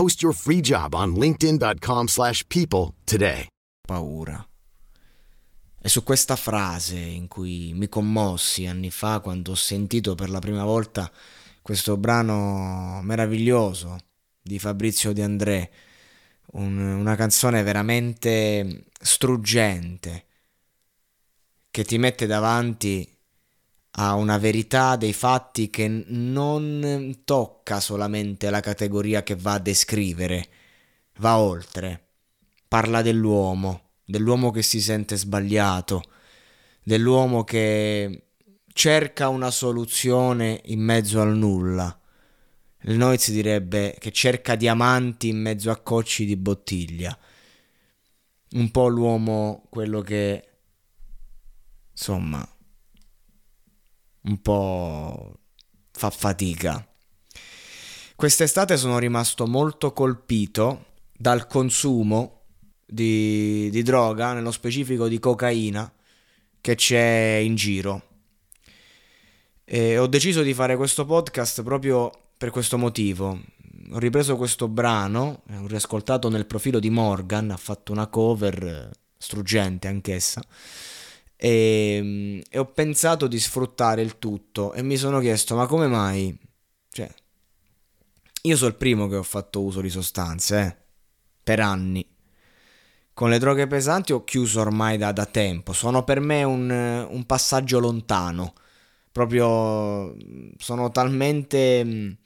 Post your free job on linkedin.com/people slash people today. paura. È su questa frase in cui mi commossi anni fa quando ho sentito per la prima volta questo brano meraviglioso di Fabrizio De André, un- una canzone veramente struggente che ti mette davanti a una verità dei fatti che non tocca solamente la categoria che va a descrivere, va oltre parla dell'uomo, dell'uomo che si sente sbagliato, dell'uomo che cerca una soluzione in mezzo al nulla. Il Noiz direbbe che cerca diamanti in mezzo a cocci di bottiglia. Un po' l'uomo quello che insomma un po' fa fatica. Quest'estate sono rimasto molto colpito dal consumo di, di droga, nello specifico di cocaina, che c'è in giro. E ho deciso di fare questo podcast proprio per questo motivo. Ho ripreso questo brano, ho riascoltato nel profilo di Morgan, ha fatto una cover eh, struggente anch'essa. E, e ho pensato di sfruttare il tutto e mi sono chiesto: ma come mai? Cioè, io sono il primo che ho fatto uso di sostanze, eh, per anni. Con le droghe pesanti ho chiuso ormai da, da tempo, sono per me un, un passaggio lontano. Proprio sono talmente mh,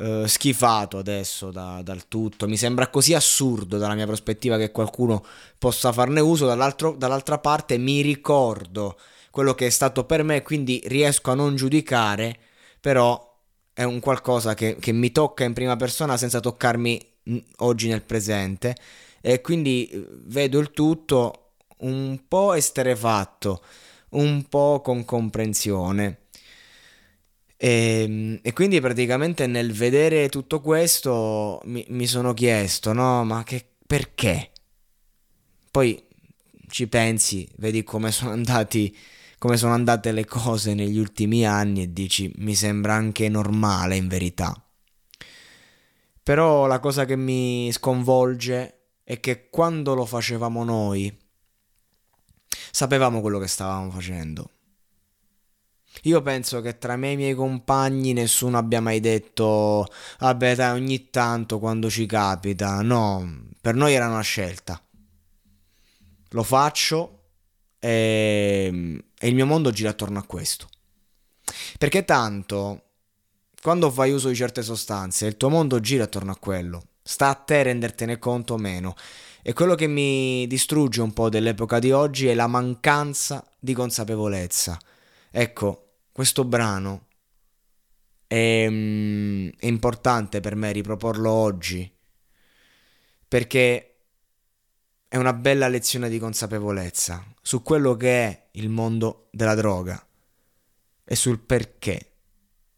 eh, schifato adesso da- dal tutto. Mi sembra così assurdo dalla mia prospettiva che qualcuno possa farne uso. Dall'altra parte mi ricordo quello che è stato per me, quindi riesco a non giudicare, però è un qualcosa che, che mi tocca in prima persona senza toccarmi mh, oggi nel presente. E quindi eh, vedo il tutto un po' esterefatto, un po' con comprensione. E, e quindi praticamente nel vedere tutto questo mi, mi sono chiesto, no, ma che, perché? Poi ci pensi, vedi come sono andati, come sono andate le cose negli ultimi anni e dici, mi sembra anche normale in verità. Però la cosa che mi sconvolge è che quando lo facevamo noi, sapevamo quello che stavamo facendo. Io penso che tra me e i miei compagni nessuno abbia mai detto, vabbè dai, ogni tanto quando ci capita. No, per noi era una scelta. Lo faccio e, e il mio mondo gira attorno a questo. Perché tanto, quando fai uso di certe sostanze, il tuo mondo gira attorno a quello. Sta a te rendertene conto o meno. E quello che mi distrugge un po' dell'epoca di oggi è la mancanza di consapevolezza. Ecco, questo brano è, mm, è importante per me riproporlo oggi perché è una bella lezione di consapevolezza su quello che è il mondo della droga e sul perché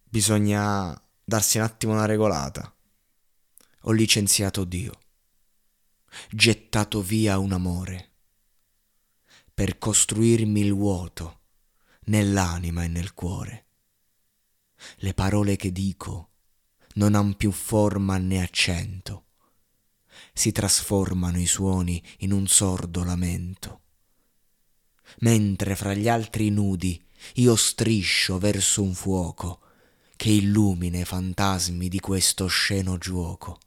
bisogna darsi un attimo una regolata. Ho licenziato Dio, gettato via un amore per costruirmi il vuoto nell'anima e nel cuore. Le parole che dico non han più forma né accento, si trasformano i suoni in un sordo lamento. Mentre fra gli altri nudi io striscio verso un fuoco che illumina i fantasmi di questo sceno giuoco.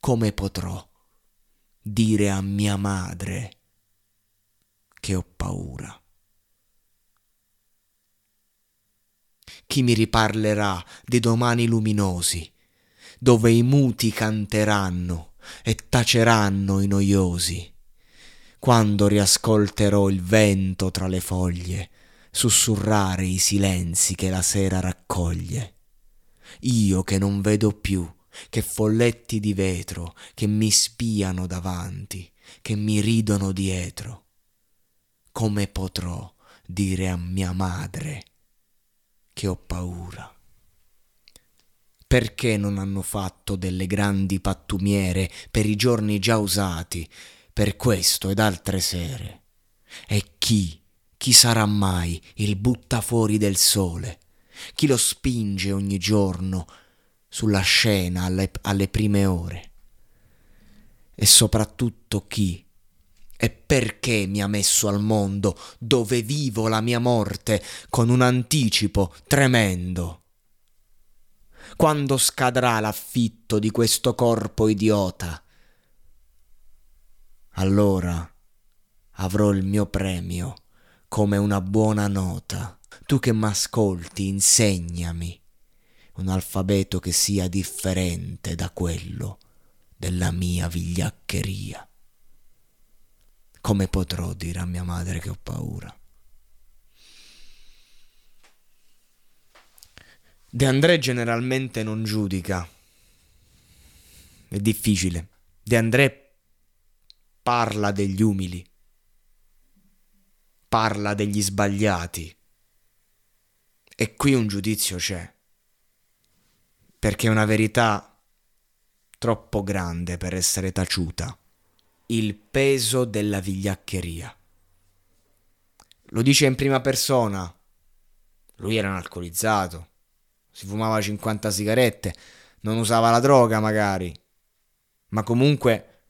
Come potrò dire a mia madre che ho paura? Chi mi riparlerà dei domani luminosi, dove i muti canteranno e taceranno i noiosi, quando riascolterò il vento tra le foglie sussurrare i silenzi che la sera raccoglie. Io che non vedo più che folletti di vetro che mi spiano davanti, che mi ridono dietro. Come potrò dire a mia madre che ho paura? Perché non hanno fatto delle grandi pattumiere per i giorni già usati, per questo ed altre sere? E chi chi sarà mai il buttafuori del sole? Chi lo spinge ogni giorno sulla scena alle, alle prime ore? E soprattutto chi e perché mi ha messo al mondo dove vivo la mia morte con un anticipo tremendo? Quando scadrà l'affitto di questo corpo idiota? Allora avrò il mio premio come una buona nota. Tu che m'ascolti, insegnami un alfabeto che sia differente da quello della mia vigliaccheria. Come potrò dire a mia madre che ho paura? De André generalmente non giudica. È difficile. De André parla degli umili parla degli sbagliati. E qui un giudizio c'è, perché è una verità troppo grande per essere taciuta. Il peso della vigliaccheria. Lo dice in prima persona. Lui era un alcolizzato, si fumava 50 sigarette, non usava la droga magari, ma comunque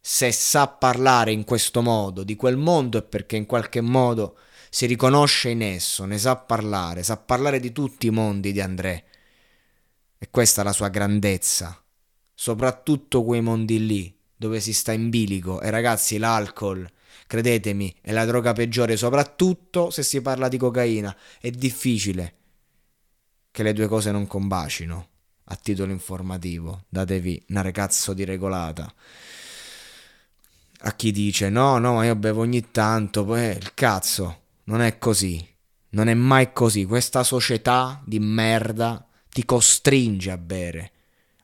se sa parlare in questo modo di quel mondo è perché in qualche modo si riconosce in esso, ne sa parlare, sa parlare di tutti i mondi di André. E questa è la sua grandezza, soprattutto quei mondi lì, dove si sta in bilico. E ragazzi, l'alcol, credetemi, è la droga peggiore, soprattutto se si parla di cocaina. È difficile che le due cose non combacino. A titolo informativo, datevi una ragazzo di regolata a chi dice no, no, ma io bevo ogni tanto, poi eh, il cazzo, non è così, non è mai così, questa società di merda ti costringe a bere,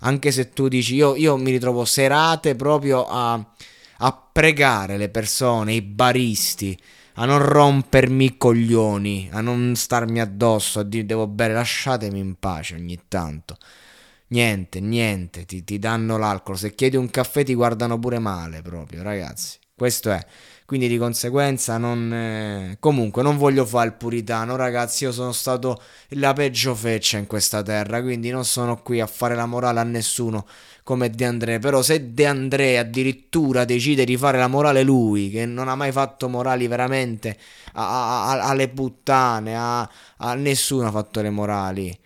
anche se tu dici io, io mi ritrovo serate proprio a, a pregare le persone, i baristi, a non rompermi i coglioni, a non starmi addosso, a dire devo bere, lasciatemi in pace ogni tanto. Niente, niente, ti, ti danno l'alcol. Se chiedi un caffè ti guardano pure male proprio, ragazzi. Questo è. Quindi di conseguenza non... Eh... Comunque non voglio fare il puritano, ragazzi. Io sono stato la peggio feccia in questa terra, quindi non sono qui a fare la morale a nessuno come De André. Però se De André addirittura decide di fare la morale lui, che non ha mai fatto morali veramente a, a, a, alle puttane, a, nessuno ha fatto le morali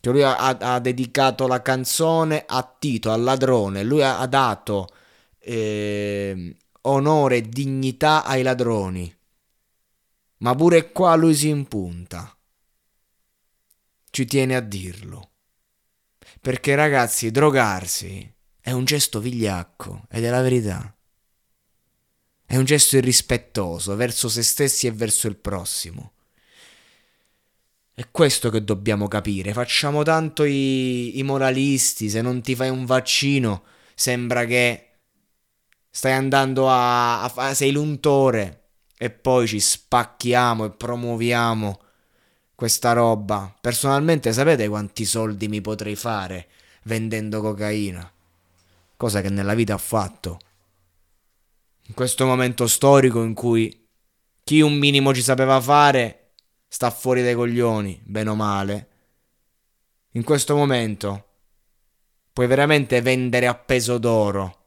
cioè lui ha, dedicato la canzone a Tito, al ladrone. Lui ha, ha dato eh, onore e dignità ai ladroni. Ma pure qua lui si impunta. Ci tiene a dirlo. Perché ragazzi, drogarsi è un gesto vigliacco ed è la verità. È un gesto irrispettoso verso se stessi e verso il prossimo. È questo che dobbiamo capire. Facciamo tanto i, i moralisti. Se non ti fai un vaccino, sembra che stai andando a, a, a. sei l'untore. E poi ci spacchiamo e promuoviamo questa roba. Personalmente, sapete quanti soldi mi potrei fare vendendo cocaina? Cosa che nella vita ho fatto. In questo momento storico in cui Chi un minimo ci sapeva fare sta fuori dai coglioni, bene o male. In questo momento puoi veramente vendere a peso d'oro.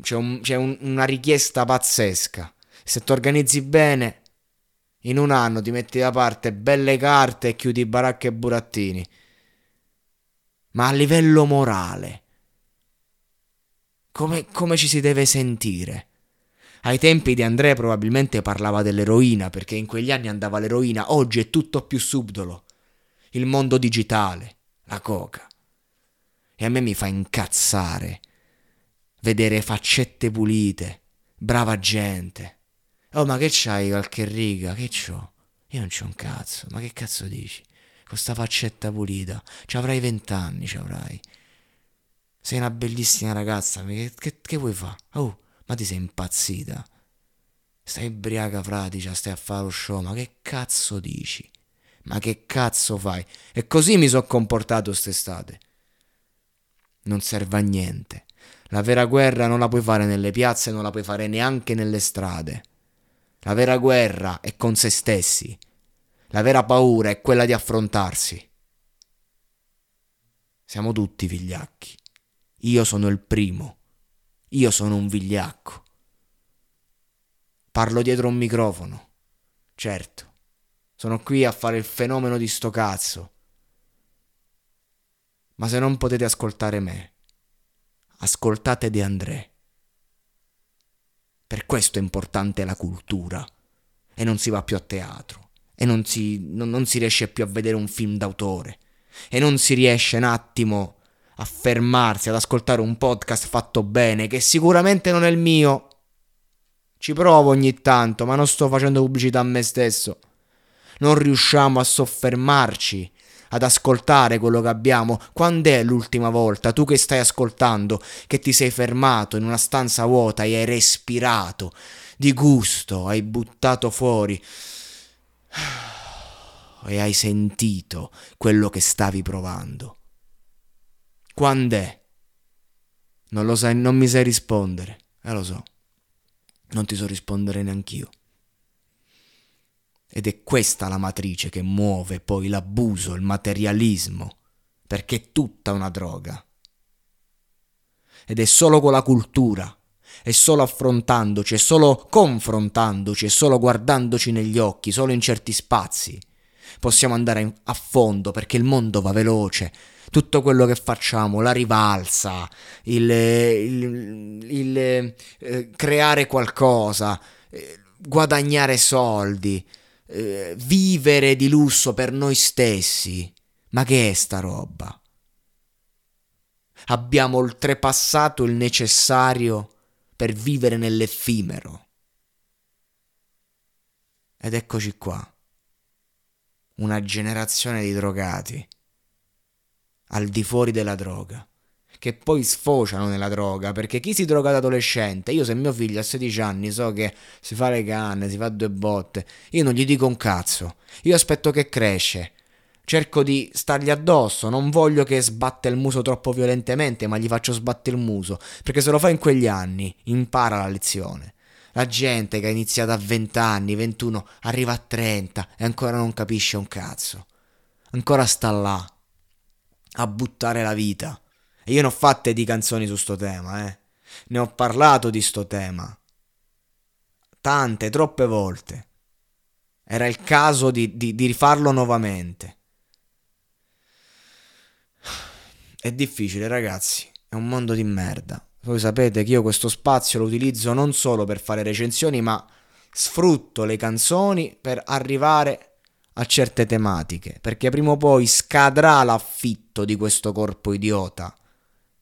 C'è, un, c'è un, una richiesta pazzesca. Se ti organizzi bene, in un anno ti metti da parte belle carte e chiudi baracche e burattini. Ma a livello morale, come, come ci si deve sentire? Ai tempi di Andrea probabilmente parlava dell'eroina, perché in quegli anni andava l'eroina, oggi è tutto più subdolo. Il mondo digitale, la coca. E a me mi fa incazzare vedere faccette pulite, brava gente. Oh, ma che c'hai qualche riga? Che c'ho? Io non c'ho un cazzo. Ma che cazzo dici? Con sta faccetta pulita. Ci avrai vent'anni, ci avrai. Sei una bellissima ragazza. Che, che, che vuoi fare? Oh, ma ti sei impazzita? Stai ubriaca fradicia, stai a fare lo show. Ma che cazzo dici? Ma che cazzo fai? E così mi sono comportato quest'estate. Non serve a niente. La vera guerra non la puoi fare nelle piazze, non la puoi fare neanche nelle strade. La vera guerra è con se stessi. La vera paura è quella di affrontarsi. Siamo tutti vigliacchi. Io sono il primo. Io sono un vigliacco. Parlo dietro un microfono. Certo. Sono qui a fare il fenomeno di sto cazzo. Ma se non potete ascoltare me, ascoltate De André. Per questo è importante la cultura. E non si va più a teatro. E non si, non, non si riesce più a vedere un film d'autore. E non si riesce un attimo a fermarsi ad ascoltare un podcast fatto bene, che sicuramente non è il mio. Ci provo ogni tanto, ma non sto facendo pubblicità a me stesso. Non riusciamo a soffermarci ad ascoltare quello che abbiamo. Quando è l'ultima volta, tu che stai ascoltando, che ti sei fermato in una stanza vuota e hai respirato di gusto, hai buttato fuori e hai sentito quello che stavi provando? Quando è? Non lo sai, non mi sai rispondere. Eh lo so. Non ti so rispondere neanch'io. Ed è questa la matrice che muove poi l'abuso, il materialismo, perché è tutta una droga. Ed è solo con la cultura, è solo affrontandoci, è solo confrontandoci, è solo guardandoci negli occhi, solo in certi spazi. Possiamo andare a fondo perché il mondo va veloce, tutto quello che facciamo, la rivalsa, il, il, il eh, creare qualcosa, eh, guadagnare soldi, eh, vivere di lusso per noi stessi. Ma che è sta roba? Abbiamo oltrepassato il necessario per vivere nell'effimero. Ed eccoci qua. Una generazione di drogati al di fuori della droga che poi sfociano nella droga, perché chi si droga da adolescente, io se mio figlio ha 16 anni so che si fa le canne, si fa due botte, io non gli dico un cazzo, io aspetto che cresce, cerco di stargli addosso, non voglio che sbatte il muso troppo violentemente, ma gli faccio sbattere il muso, perché se lo fa in quegli anni impara la lezione. La gente che ha iniziato a 20 anni, 21, arriva a 30 e ancora non capisce un cazzo. Ancora sta là a buttare la vita. E io ne ho fatte di canzoni su sto tema, eh. Ne ho parlato di sto tema. Tante, troppe volte. Era il caso di, di, di rifarlo nuovamente. È difficile, ragazzi. È un mondo di merda. Voi sapete che io questo spazio lo utilizzo non solo per fare recensioni, ma sfrutto le canzoni per arrivare a certe tematiche. Perché prima o poi scadrà l'affitto di questo corpo idiota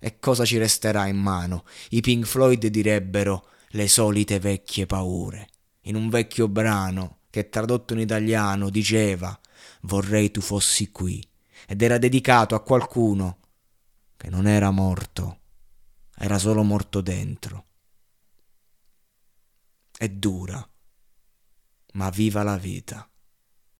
e cosa ci resterà in mano? I Pink Floyd direbbero le solite vecchie paure. In un vecchio brano che tradotto in italiano diceva vorrei tu fossi qui ed era dedicato a qualcuno che non era morto, era solo morto dentro. È dura, ma viva la vita.